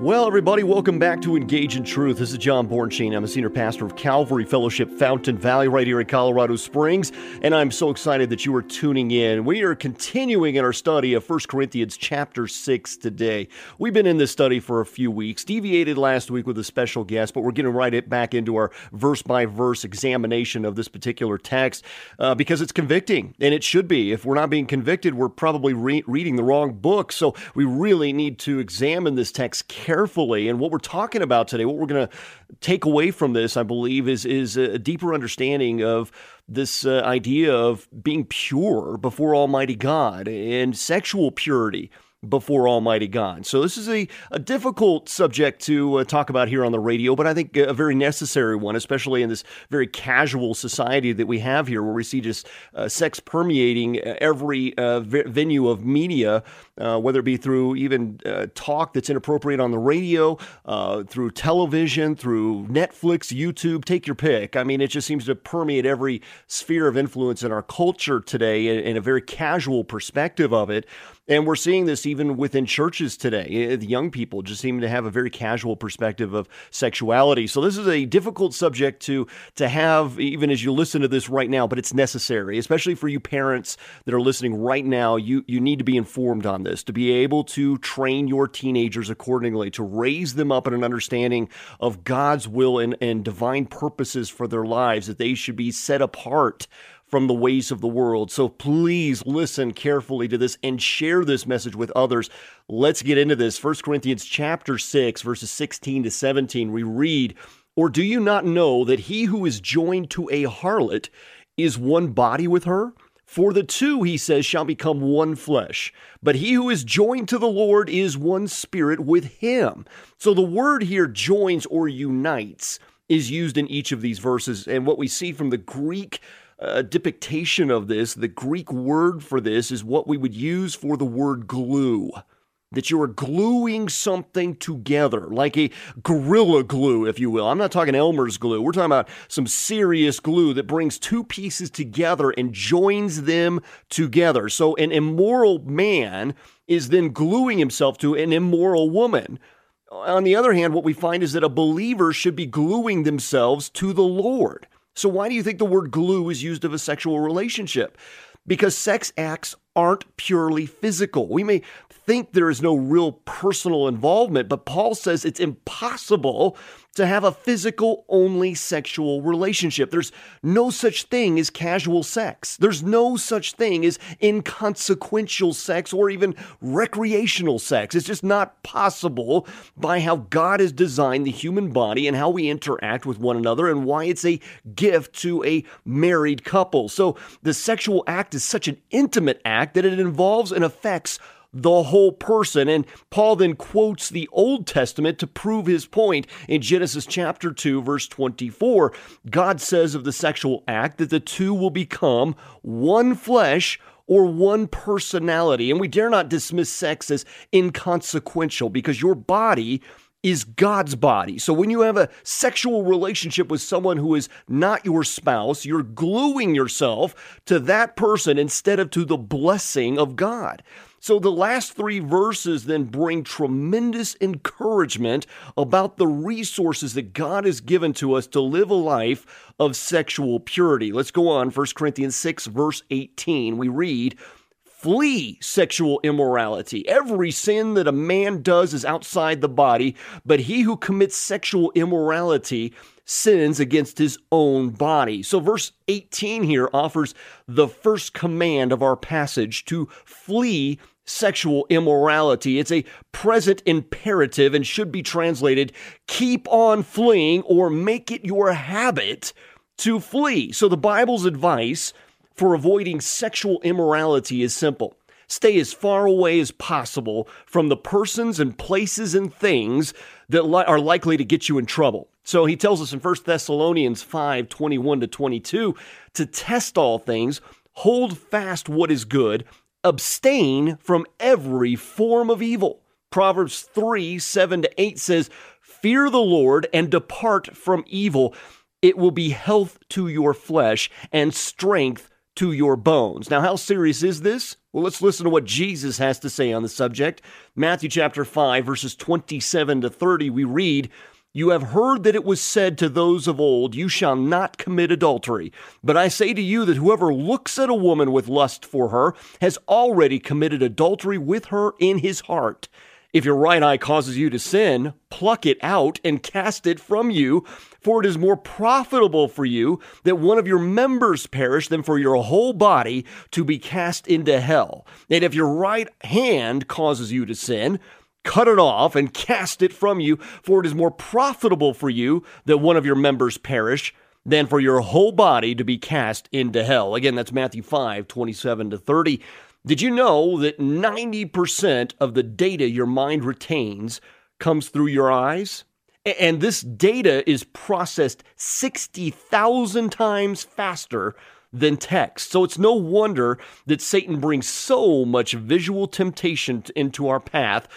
Well, everybody, welcome back to Engage in Truth. This is John Bornschein. I'm a senior pastor of Calvary Fellowship Fountain Valley right here in Colorado Springs, and I'm so excited that you are tuning in. We are continuing in our study of 1 Corinthians chapter 6 today. We've been in this study for a few weeks, deviated last week with a special guest, but we're getting right back into our verse by verse examination of this particular text uh, because it's convicting, and it should be. If we're not being convicted, we're probably re- reading the wrong book. So we really need to examine this text carefully carefully. And what we're talking about today, what we're going to take away from this, I believe, is is a deeper understanding of this uh, idea of being pure before Almighty God and sexual purity before Almighty God. So, this is a, a difficult subject to uh, talk about here on the radio, but I think a very necessary one, especially in this very casual society that we have here, where we see just uh, sex permeating uh, every uh, v- venue of media, uh, whether it be through even uh, talk that's inappropriate on the radio, through television, through Netflix, YouTube, take your pick. I mean, it just seems to permeate every sphere of influence in our culture today in, in a very casual perspective of it. And we're seeing this even within churches today. The young people just seem to have a very casual perspective of sexuality. So this is a difficult subject to to have even as you listen to this right now, but it's necessary, especially for you parents that are listening right now. You you need to be informed on this to be able to train your teenagers accordingly, to raise them up in an understanding of God's will and, and divine purposes for their lives, that they should be set apart from the ways of the world. So please listen carefully to this and share this message with others. Let's get into this. 1 Corinthians chapter 6 verses 16 to 17 we read, "Or do you not know that he who is joined to a harlot is one body with her?" For the two, he says, shall become one flesh. But he who is joined to the Lord is one spirit with him. So the word here joins or unites is used in each of these verses. And what we see from the Greek uh, a depiction of this, the Greek word for this is what we would use for the word glue. That you are gluing something together, like a gorilla glue, if you will. I'm not talking Elmer's glue. We're talking about some serious glue that brings two pieces together and joins them together. So an immoral man is then gluing himself to an immoral woman. On the other hand, what we find is that a believer should be gluing themselves to the Lord. So, why do you think the word glue is used of a sexual relationship? Because sex acts aren't purely physical. We may think there is no real personal involvement, but Paul says it's impossible to have a physical only sexual relationship. There's no such thing as casual sex. There's no such thing as inconsequential sex or even recreational sex. It's just not possible by how God has designed the human body and how we interact with one another and why it's a gift to a married couple. So the sexual act is such an intimate act that it involves and affects the whole person. And Paul then quotes the Old Testament to prove his point in Genesis chapter 2, verse 24. God says of the sexual act that the two will become one flesh or one personality. And we dare not dismiss sex as inconsequential because your body is God's body. So when you have a sexual relationship with someone who is not your spouse, you're gluing yourself to that person instead of to the blessing of God. So the last three verses then bring tremendous encouragement about the resources that God has given to us to live a life of sexual purity. Let's go on. 1 Corinthians 6, verse 18. We read, Flee sexual immorality. Every sin that a man does is outside the body, but he who commits sexual immorality sins against his own body. So, verse 18 here offers the first command of our passage to flee sexual immorality. It's a present imperative and should be translated keep on fleeing or make it your habit to flee. So, the Bible's advice for avoiding sexual immorality is simple stay as far away as possible from the persons and places and things that li- are likely to get you in trouble. So he tells us in 1 Thessalonians 5 21 to 22 to test all things, hold fast what is good, abstain from every form of evil. Proverbs 3 7 to 8 says, Fear the Lord and depart from evil. it will be health to your flesh and strength to your bones. Now, how serious is this? Well, let's listen to what Jesus has to say on the subject. Matthew chapter 5, verses 27 to 30, we read, You have heard that it was said to those of old, You shall not commit adultery. But I say to you that whoever looks at a woman with lust for her has already committed adultery with her in his heart. If your right eye causes you to sin, pluck it out and cast it from you, for it is more profitable for you that one of your members perish than for your whole body to be cast into hell. And if your right hand causes you to sin, cut it off and cast it from you, for it is more profitable for you that one of your members perish than for your whole body to be cast into hell. Again, that's Matthew 5 27 to 30. Did you know that 90% of the data your mind retains comes through your eyes? And this data is processed 60,000 times faster than text. So it's no wonder that Satan brings so much visual temptation into our path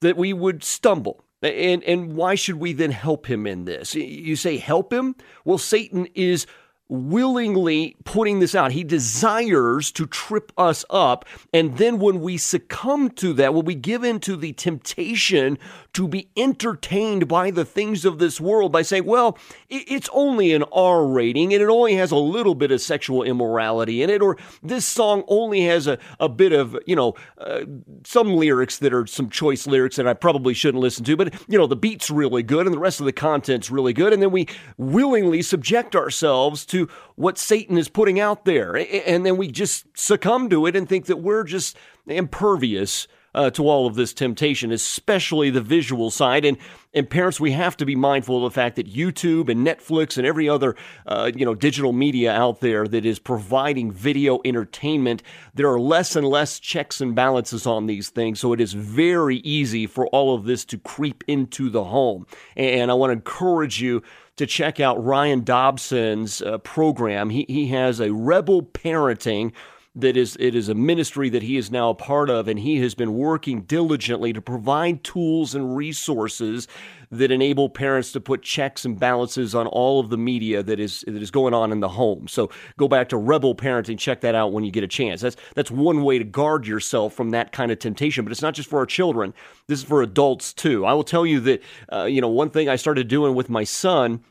that we would stumble. And, and why should we then help him in this? You say, help him? Well, Satan is willingly putting this out. He desires to trip us up. And then when we succumb to that, when we give in to the temptation to be entertained by the things of this world by saying, well, it's only an R rating and it only has a little bit of sexual immorality in it, or this song only has a, a bit of, you know, uh, some lyrics that are some choice lyrics that I probably shouldn't listen to, but, you know, the beat's really good and the rest of the content's really good. And then we willingly subject ourselves to what Satan is putting out there. And then we just succumb to it and think that we're just impervious uh, to all of this temptation, especially the visual side. And and parents, we have to be mindful of the fact that YouTube and Netflix and every other uh, you know digital media out there that is providing video entertainment, there are less and less checks and balances on these things. So it is very easy for all of this to creep into the home. And I want to encourage you to check out Ryan Dobson's uh, program. He he has a rebel parenting that is it is a ministry that he is now a part of and he has been working diligently to provide tools and resources that enable parents to put checks and balances on all of the media that is that is going on in the home. So go back to rebel parenting, check that out when you get a chance. That's that's one way to guard yourself from that kind of temptation, but it's not just for our children. This is for adults too. I will tell you that uh, you know one thing I started doing with my son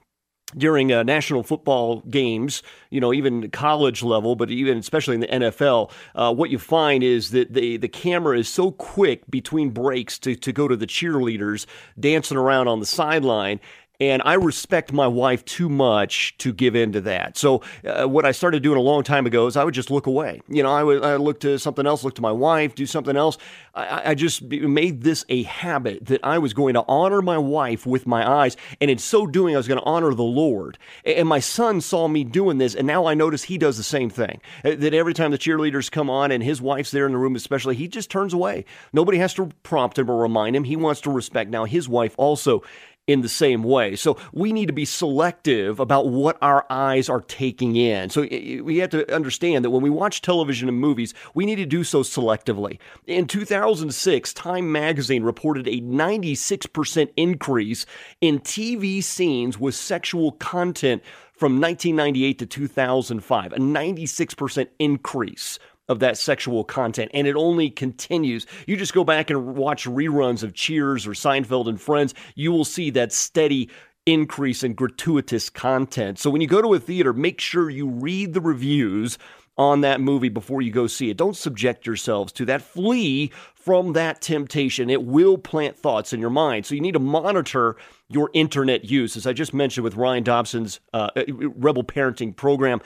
during uh, national football games, you know, even college level, but even especially in the NFL, uh, what you find is that the the camera is so quick between breaks to to go to the cheerleaders dancing around on the sideline, and I respect my wife too much to give in to that. So uh, what I started doing a long time ago is I would just look away. You know, I would I look to something else, look to my wife, do something else. I, I just made this a habit that I was going to honor my wife with my eyes, and in so doing, I was going to honor the Lord. And my son saw me doing this, and now I notice he does the same thing. Uh, that every time the cheerleaders come on and his wife's there in the room, especially, he just turns away. Nobody has to prompt him or remind him. He wants to respect. Now his wife also in the same way. So we need to be selective about what our eyes are taking in. So we have to understand that when we watch television and movies, we need to do so selectively. In 2006, Time magazine reported a 96% increase in TV scenes with sexual content from 1998 to 2005, a 96% increase of that sexual content, and it only continues. You just go back and watch reruns of Cheers or Seinfeld and Friends, you will see that steady increase in gratuitous content. So when you go to a theater, make sure you read the reviews on that movie before you go see it. Don't subject yourselves to that. Flee from that temptation. It will plant thoughts in your mind. So you need to monitor your internet use. As I just mentioned with Ryan Dobson's uh, Rebel Parenting program,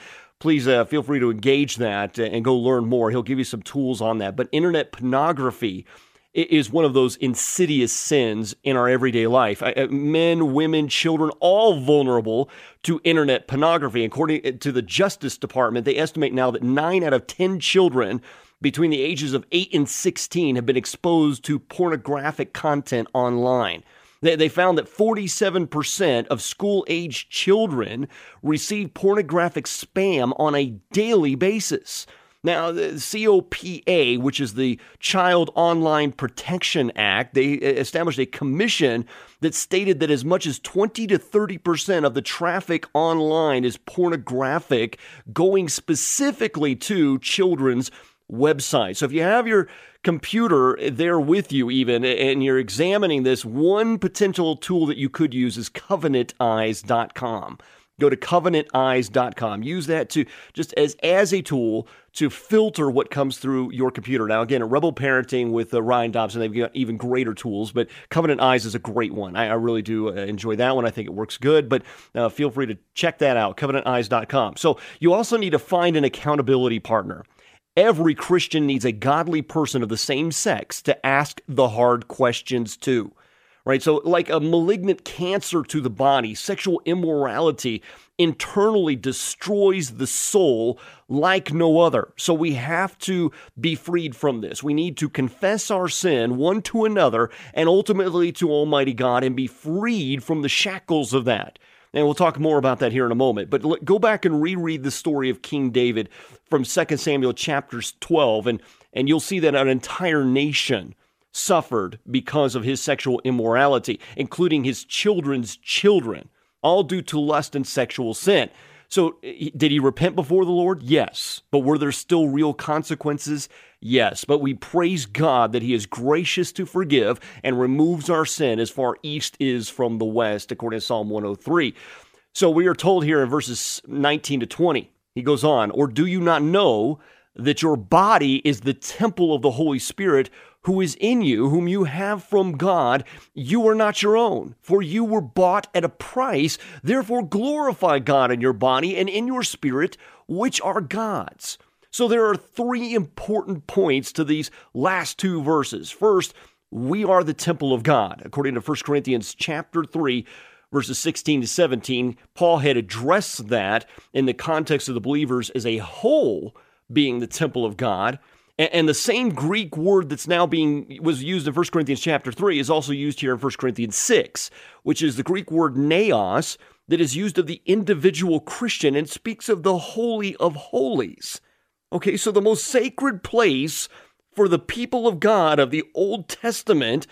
please uh, feel free to engage that uh, and go learn more. He'll give you some tools on that. But internet pornography is one of those insidious sins in our everyday life. Uh, men, women, children, all vulnerable to internet pornography. According uh, to the Justice Department, they estimate now that nine out of 10 children between the ages of 8 and 16 have been exposed to pornographic content online. They, they found that 47% of school aged children receive pornographic spam on a daily basis. Now, the COPA, which is the Child Online Protection Act, they established a commission that stated that as much as 20 to 30% of the traffic online is pornographic, going specifically to children's websites. So if you have your computer there with you, even, and you're examining this, one potential tool that you could use is covenanteyes.com. Go to covenanteyes.com. Use that to just as, as a tool to filter what comes through your computer. Now, again, Rebel Parenting with uh, Ryan Dobson, they've got even greater tools, but Covenant Eyes is a great one. I, I really do uh, enjoy that one. I think it works good, but uh, feel free to check that out, covenanteyes.com. So you also need to find an accountability partner. Every Christian needs a godly person of the same sex to ask the hard questions to. Right? So, like a malignant cancer to the body, sexual immorality internally destroys the soul like no other. So, we have to be freed from this. We need to confess our sin one to another and ultimately to Almighty God and be freed from the shackles of that. And we'll talk more about that here in a moment. But go back and reread the story of King David from 2 Samuel chapters 12, and, and you'll see that an entire nation suffered because of his sexual immorality, including his children's children, all due to lust and sexual sin. So, eh, did he repent before the Lord? Yes. But were there still real consequences? Yes. But we praise God that he is gracious to forgive and removes our sin as far east is from the west, according to Psalm 103. So, we are told here in verses 19 to 20, he goes on, Or do you not know that your body is the temple of the Holy Spirit who is in you, whom you have from God. You are not your own, for you were bought at a price. Therefore, glorify God in your body and in your spirit, which are God's. So, there are three important points to these last two verses. First, we are the temple of God. According to 1 Corinthians chapter 3, verses 16 to 17, Paul had addressed that in the context of the believers as a whole being the temple of God. And the same Greek word that's now being was used in 1 Corinthians chapter 3 is also used here in 1 Corinthians 6, which is the Greek word naos that is used of the individual Christian and speaks of the holy of holies. Okay, so the most sacred place for the people of God of the Old Testament,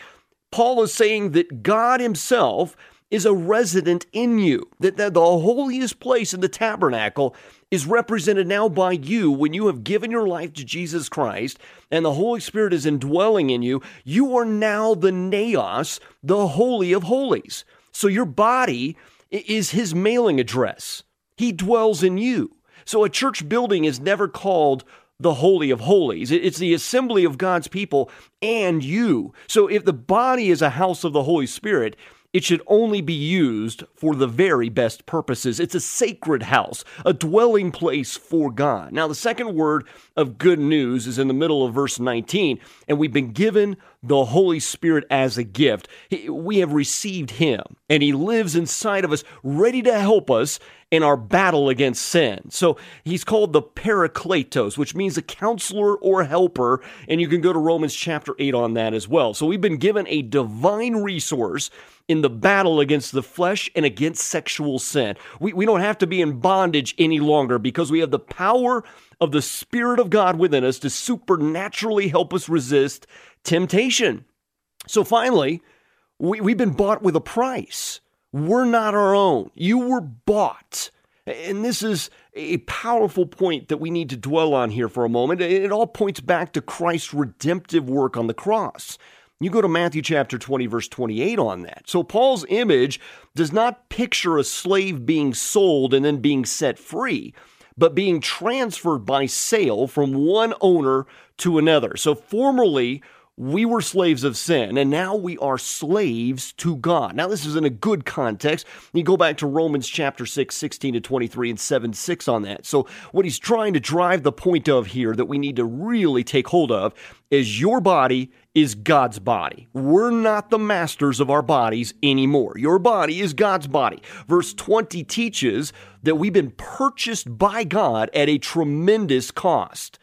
Paul is saying that God himself is a resident in you, that, that the holiest place in the tabernacle is represented now by you when you have given your life to Jesus Christ and the Holy Spirit is indwelling in you. You are now the Naos, the Holy of Holies. So your body is his mailing address. He dwells in you. So a church building is never called the Holy of Holies. It's the assembly of God's people and you. So if the body is a house of the Holy Spirit, it should only be used for the very best purposes. It's a sacred house, a dwelling place for God. Now, the second word of good news is in the middle of verse 19, and we've been given the Holy Spirit as a gift. We have received Him, and He lives inside of us, ready to help us in our battle against sin. So He's called the Parakletos, which means a counselor or helper, and you can go to Romans chapter 8 on that as well. So we've been given a divine resource in the battle against the flesh and against sexual sin. We, we don't have to be in bondage any longer because we have the power of the Spirit of God within us to supernaturally help us resist temptation. So finally, we, we've been bought with a price. We're not our own. You were bought. And this is a powerful point that we need to dwell on here for a moment. It all points back to Christ's redemptive work on the cross. You go to Matthew chapter 20, verse 28 on that. So Paul's image does not picture a slave being sold and then being set free but being transferred by sale from one owner to another. So formerly, we were slaves of sin, and now we are slaves to God. Now, this is in a good context. You go back to Romans chapter 6, 16 to 23, and 7, 6 on that. So, what he's trying to drive the point of here that we need to really take hold of is your body is God's body. We're not the masters of our bodies anymore. Your body is God's body. Verse 20 teaches that we've been purchased by God at a tremendous cost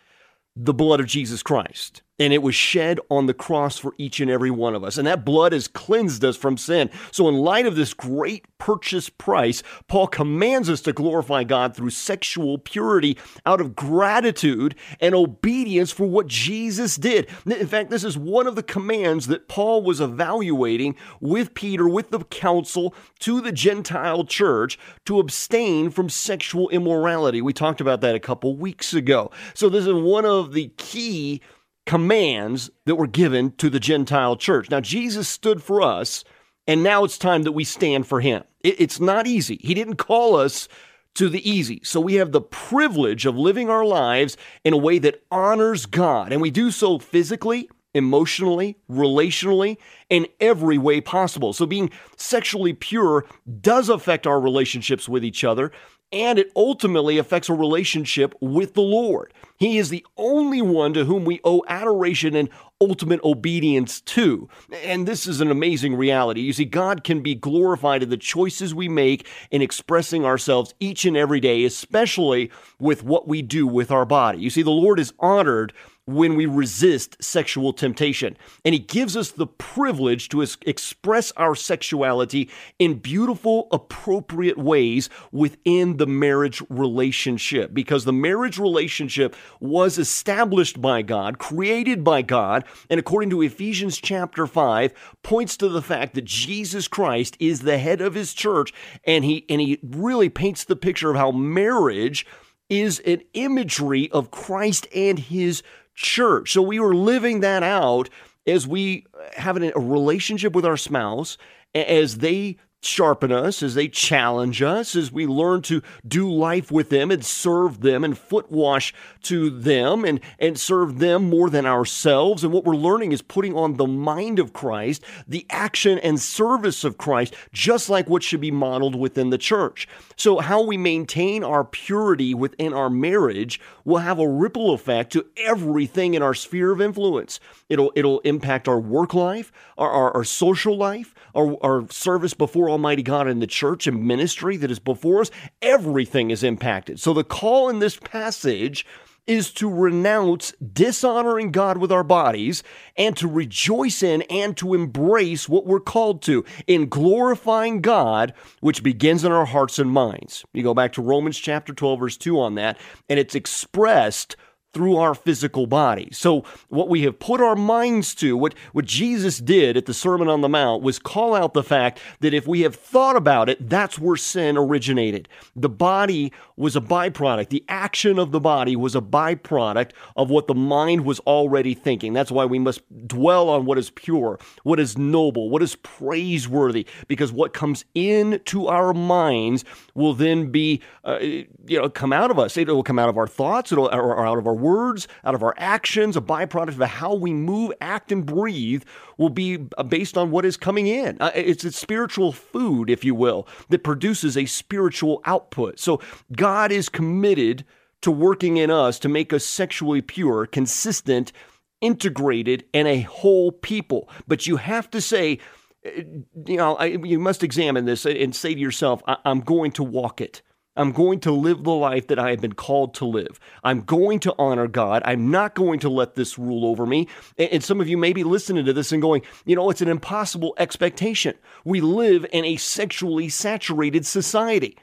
the blood of Jesus Christ. And it was shed on the cross for each and every one of us. And that blood has cleansed us from sin. So, in light of this great purchase price, Paul commands us to glorify God through sexual purity out of gratitude and obedience for what Jesus did. In fact, this is one of the commands that Paul was evaluating with Peter, with the council to the Gentile church to abstain from sexual immorality. We talked about that a couple weeks ago. So, this is one of the key commands that were given to the Gentile church. Now, Jesus stood for us, and now it's time that we stand for him. It's not easy. He didn't call us to the easy. So we have the privilege of living our lives in a way that honors God, and we do so physically, emotionally, relationally, in every way possible. So being sexually pure does affect our relationships with each other, and it ultimately affects a relationship with the Lord. He is the only one to whom we owe adoration and ultimate obedience to. And this is an amazing reality. You see, God can be glorified in the choices we make in expressing ourselves each and every day, especially with what we do with our body. You see, the Lord is honored when we resist sexual temptation. And he gives us the privilege to express our sexuality in beautiful, appropriate ways within the marriage relationship. Because the marriage relationship was established by God, created by God, and according to Ephesians chapter 5, points to the fact that Jesus Christ is the head of his church. And he, and he really paints the picture of how marriage is an imagery of Christ and his church. So we were living that out as we have a relationship with our spouse, as they sharpen us, as they challenge us, as we learn to do life with them and serve them and foot wash to them and, and serve them more than ourselves. And what we're learning is putting on the mind of Christ, the action and service of Christ, just like what should be modeled within the church. So, how we maintain our purity within our marriage will have a ripple effect to everything in our sphere of influence. It'll, it'll impact our work life, our, our, our social life, our, our service before Almighty God in the church and ministry that is before us. Everything is impacted. So the call in this passage is to renounce dishonoring God with our bodies and to rejoice in and to embrace what we're called to in glorifying God, which begins in our hearts and minds. You go back to Romans chapter 12, verse 2 on that, and it's expressed through our physical body. So, what we have put our minds to, what, what Jesus did at the Sermon on the Mount, was call out the fact that if we have thought about it, that's where sin originated. The body was a byproduct. The action of the body was a byproduct of what the mind was already thinking. That's why we must dwell on what is pure, what is noble, what is praiseworthy, because what comes into our minds will then be, uh, you know, come out of us. It will come out of our thoughts, it'll, or out of our words, out of our actions, a byproduct of how we move, act, and breathe will be based on what is coming in. Uh, it's a spiritual food, if you will, that produces a spiritual output. So God is committed to working in us to make us sexually pure, consistent, integrated, and a whole people. But you have to say, uh, you know, you must examine this and say to yourself, I'm going to walk it. I'm going to live the life that I have been called to live. I'm going to honor God. I'm not going to let this rule over me. And some of you may be listening to this and going, you know, it's an impossible expectation. We live in a sexually saturated society.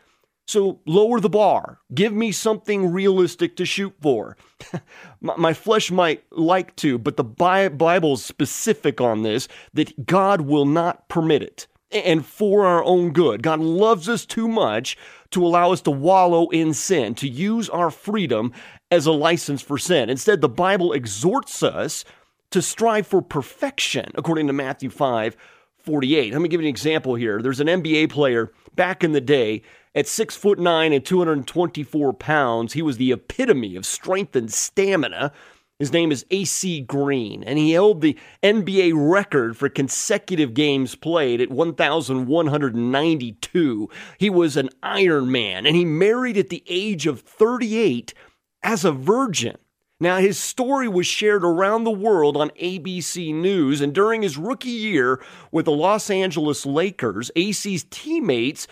So lower the bar. Give me something realistic to shoot for. my flesh might like to, but the Bible's specific on this that God will not permit it and for our own good. God loves us too much to allow us to wallow in sin, to use our freedom as a license for sin. Instead, the Bible exhorts us to strive for perfection, according to Matthew 5 48. Let me give you an example here. There's an NBA player back in the day at six foot nine and 224 pounds. He was the epitome of strength and stamina. His name is AC Green, and he held the NBA record for consecutive games played at 1,192. He was an Iron Man, and he married at the age of 38 as a virgin. Now, his story was shared around the world on ABC News, and during his rookie year with the Los Angeles Lakers, AC's teammates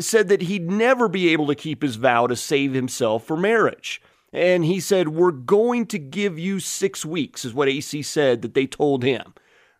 said that he'd never be able to keep his vow to save himself for marriage. And he said, We're going to give you six weeks, is what AC said that they told him.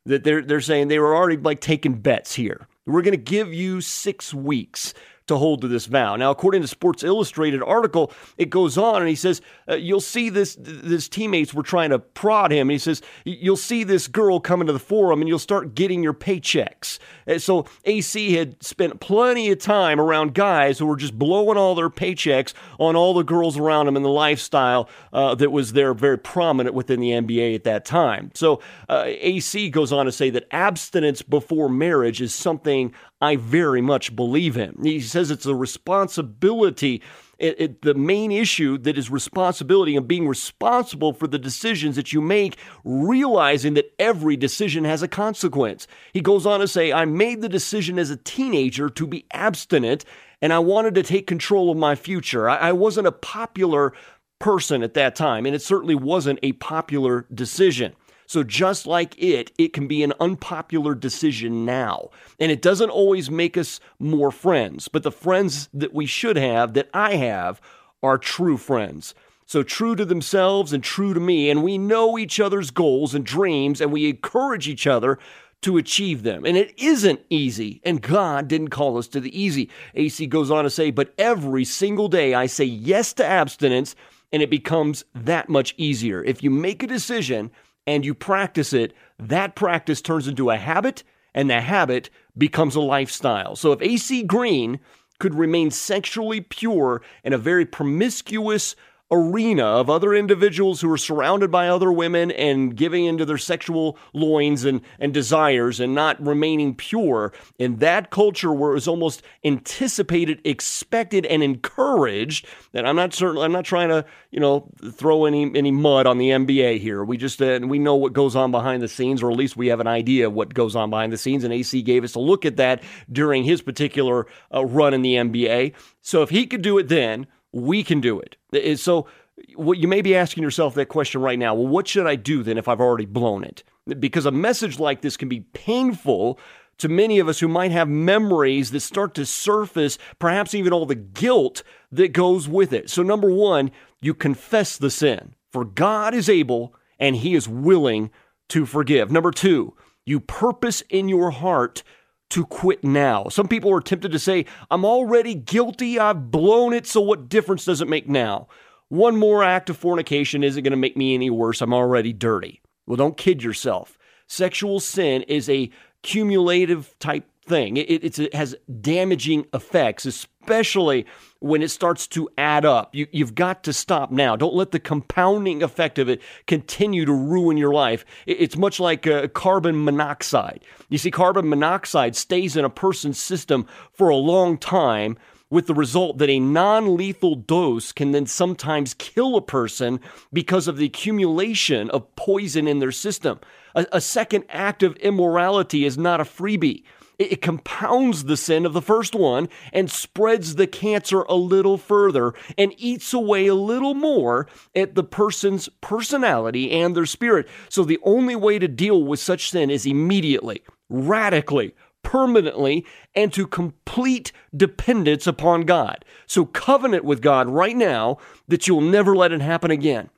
That they're, they're saying they were already like taking bets here. We're going to give you six weeks to hold to this vow. Now, according to Sports Illustrated article, it goes on and he says, uh, you'll see this, this teammates were trying to prod him. And he says, you'll see this girl come into the forum and you'll start getting your paychecks. And so AC had spent plenty of time around guys who were just blowing all their paychecks on all the girls around him and the lifestyle uh, that was there very prominent within the NBA at that time. So uh, AC goes on to say that abstinence before marriage is something I very much believe in. He says it's a responsibility. It, it, the main issue that is responsibility and being responsible for the decisions that you make, realizing that every decision has a consequence. He goes on to say, I made the decision as a teenager to be abstinent, and I wanted to take control of my future. I, I wasn't a popular person at that time, and it certainly wasn't a popular decision. So, just like it, it can be an unpopular decision now. And it doesn't always make us more friends, but the friends that we should have, that I have, are true friends. So, true to themselves and true to me. And we know each other's goals and dreams, and we encourage each other to achieve them. And it isn't easy, and God didn't call us to the easy. AC goes on to say, But every single day I say yes to abstinence, and it becomes that much easier. If you make a decision, and you practice it, that practice turns into a habit and the habit becomes a lifestyle. So if AC Green could remain sexually pure in a very promiscuous arena of other individuals who are surrounded by other women and giving into their sexual loins and, and desires and not remaining pure. In that culture where it was almost anticipated, expected, and encouraged, that I'm not certain, I'm not trying to, you know, throw any, any mud on the NBA here. We just, uh, we know what goes on behind the scenes, or at least we have an idea of what goes on behind the scenes. And AC gave us a look at that during his particular uh, run in the NBA. So if he could do it then, we can do it. So what you may be asking yourself that question right now. Well, what should I do then if I've already blown it? Because a message like this can be painful to many of us who might have memories that start to surface, perhaps even all the guilt that goes with it. So, number one, you confess the sin, for God is able and he is willing to forgive. Number two, you purpose in your heart to quit now. Some people are tempted to say, I'm already guilty, I've blown it, so what difference does it make now? One more act of fornication isn't going to make me any worse. I'm already dirty. Well, don't kid yourself. Sexual sin is a cumulative type thing. It, it has damaging effects, especially when it starts to add up. You, you've got to stop now. Don't let the compounding effect of it continue to ruin your life. It, it's much like uh, carbon monoxide. You see, carbon monoxide stays in a person's system for a long time with the result that a non lethal dose can then sometimes kill a person because of the accumulation of poison in their system. A, a second act of immorality is not a freebie. It compounds the sin of the first one and spreads the cancer a little further and eats away a little more at the person's personality and their spirit. So the only way to deal with such sin is immediately, radically, permanently, and to complete dependence upon God. So covenant with God right now that you'll never let it happen again.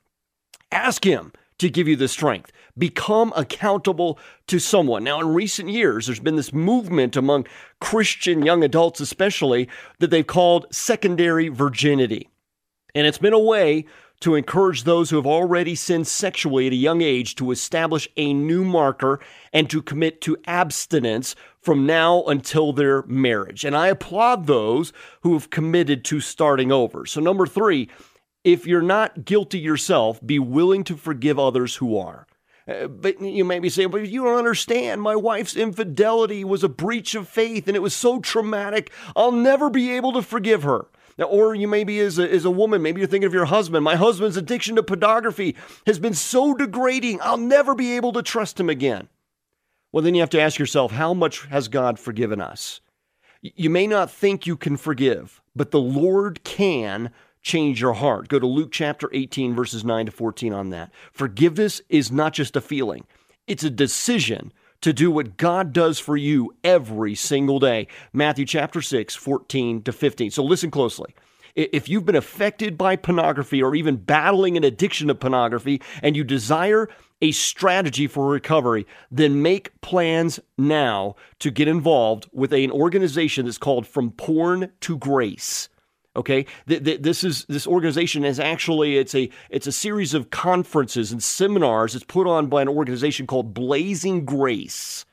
Ask Him to give you the strength. Become accountable to someone. Now, in recent years, there's been this movement among Christian young adults, especially, that they've called secondary virginity. And it's been a way to encourage those who have already sinned sexually at a young age to establish a new marker and to commit to abstinence from now until their marriage. And I applaud those who have committed to starting over. So, number three, if you're not guilty yourself, be willing to forgive others who are. Uh, but you may be saying, but you don't understand. My wife's infidelity was a breach of faith and it was so traumatic. I'll never be able to forgive her. Or you maybe as a, as a woman, maybe you're thinking of your husband. My husband's addiction to pornography has been so degrading, I'll never be able to trust him again. Well, then you have to ask yourself, how much has God forgiven us? You may not think you can forgive, but the Lord can change your heart. Go to Luke chapter 18, verses 9 to 14 on that. Forgiveness is not just a feeling, it's a decision to do what God does for you every single day. Matthew chapter 6, 14 to 15. So listen closely. If you've been affected by pornography or even battling an addiction to pornography and you desire a strategy for recovery, then make plans now to get involved with an organization that's called From Porn to Grace. Okay, this is this organization is actually it's a it's a series of conferences and seminars. It's put on by an organization called Blazing Grace,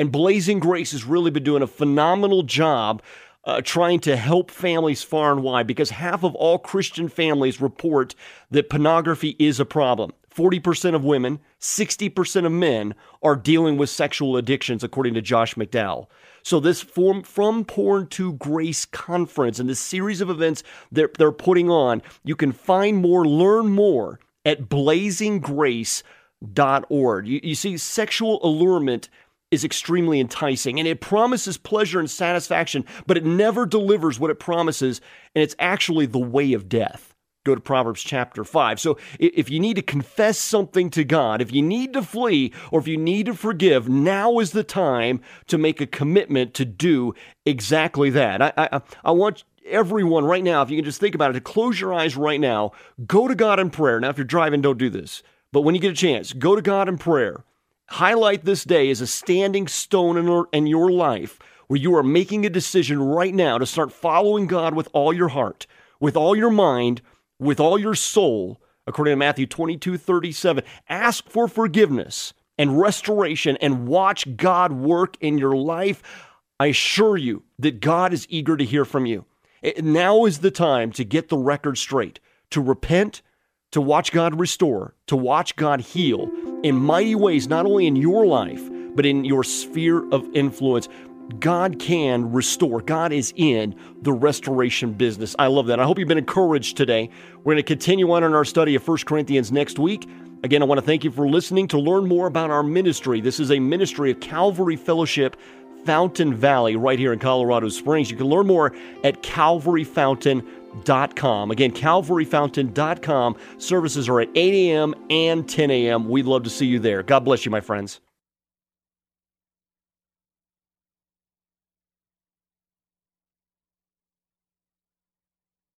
and Blazing Grace has really been doing a phenomenal job uh, trying to help families far and wide because half of all Christian families report that pornography is a problem. 40% of women, 60% of men are dealing with sexual addictions, according to Josh McDowell. So, this form, From Porn to Grace conference and this series of events that they're putting on, you can find more, learn more at blazinggrace.org. You, you see, sexual allurement is extremely enticing and it promises pleasure and satisfaction, but it never delivers what it promises, and it's actually the way of death. Go to Proverbs chapter 5. So, if you need to confess something to God, if you need to flee, or if you need to forgive, now is the time to make a commitment to do exactly that. I, I, I want everyone right now, if you can just think about it, to close your eyes right now, go to God in prayer. Now, if you're driving, don't do this. But when you get a chance, go to God in prayer Highlight this day as a standing stone in, in your life where you are making a decision right now to start following God with all your heart, with all your mind, with all your soul, according to Matthew 22 37. Ask for forgiveness and restoration and watch God work in your life. I assure you that God is eager to hear from you. Eh, now is the time to get the record straight, to repent, to watch God restore, to watch God heal in mighty ways, not only in your life, but in your sphere of influence. God can restore. God is in the restoration business. I love that. I hope you've been encouraged today. We're going to continue on in our study of 1 Corinthians next week. Again, I want to thank you for listening. To learn more about our ministry, this is a ministry of Calvary Fellowship Fountain Valley right here in Colorado Springs. You can learn more at calvaryfountain.com. Again, calvaryfountain.com. Services are at 8 a.m. and 10 a.m. We'd love to see you there. God bless you, my friends.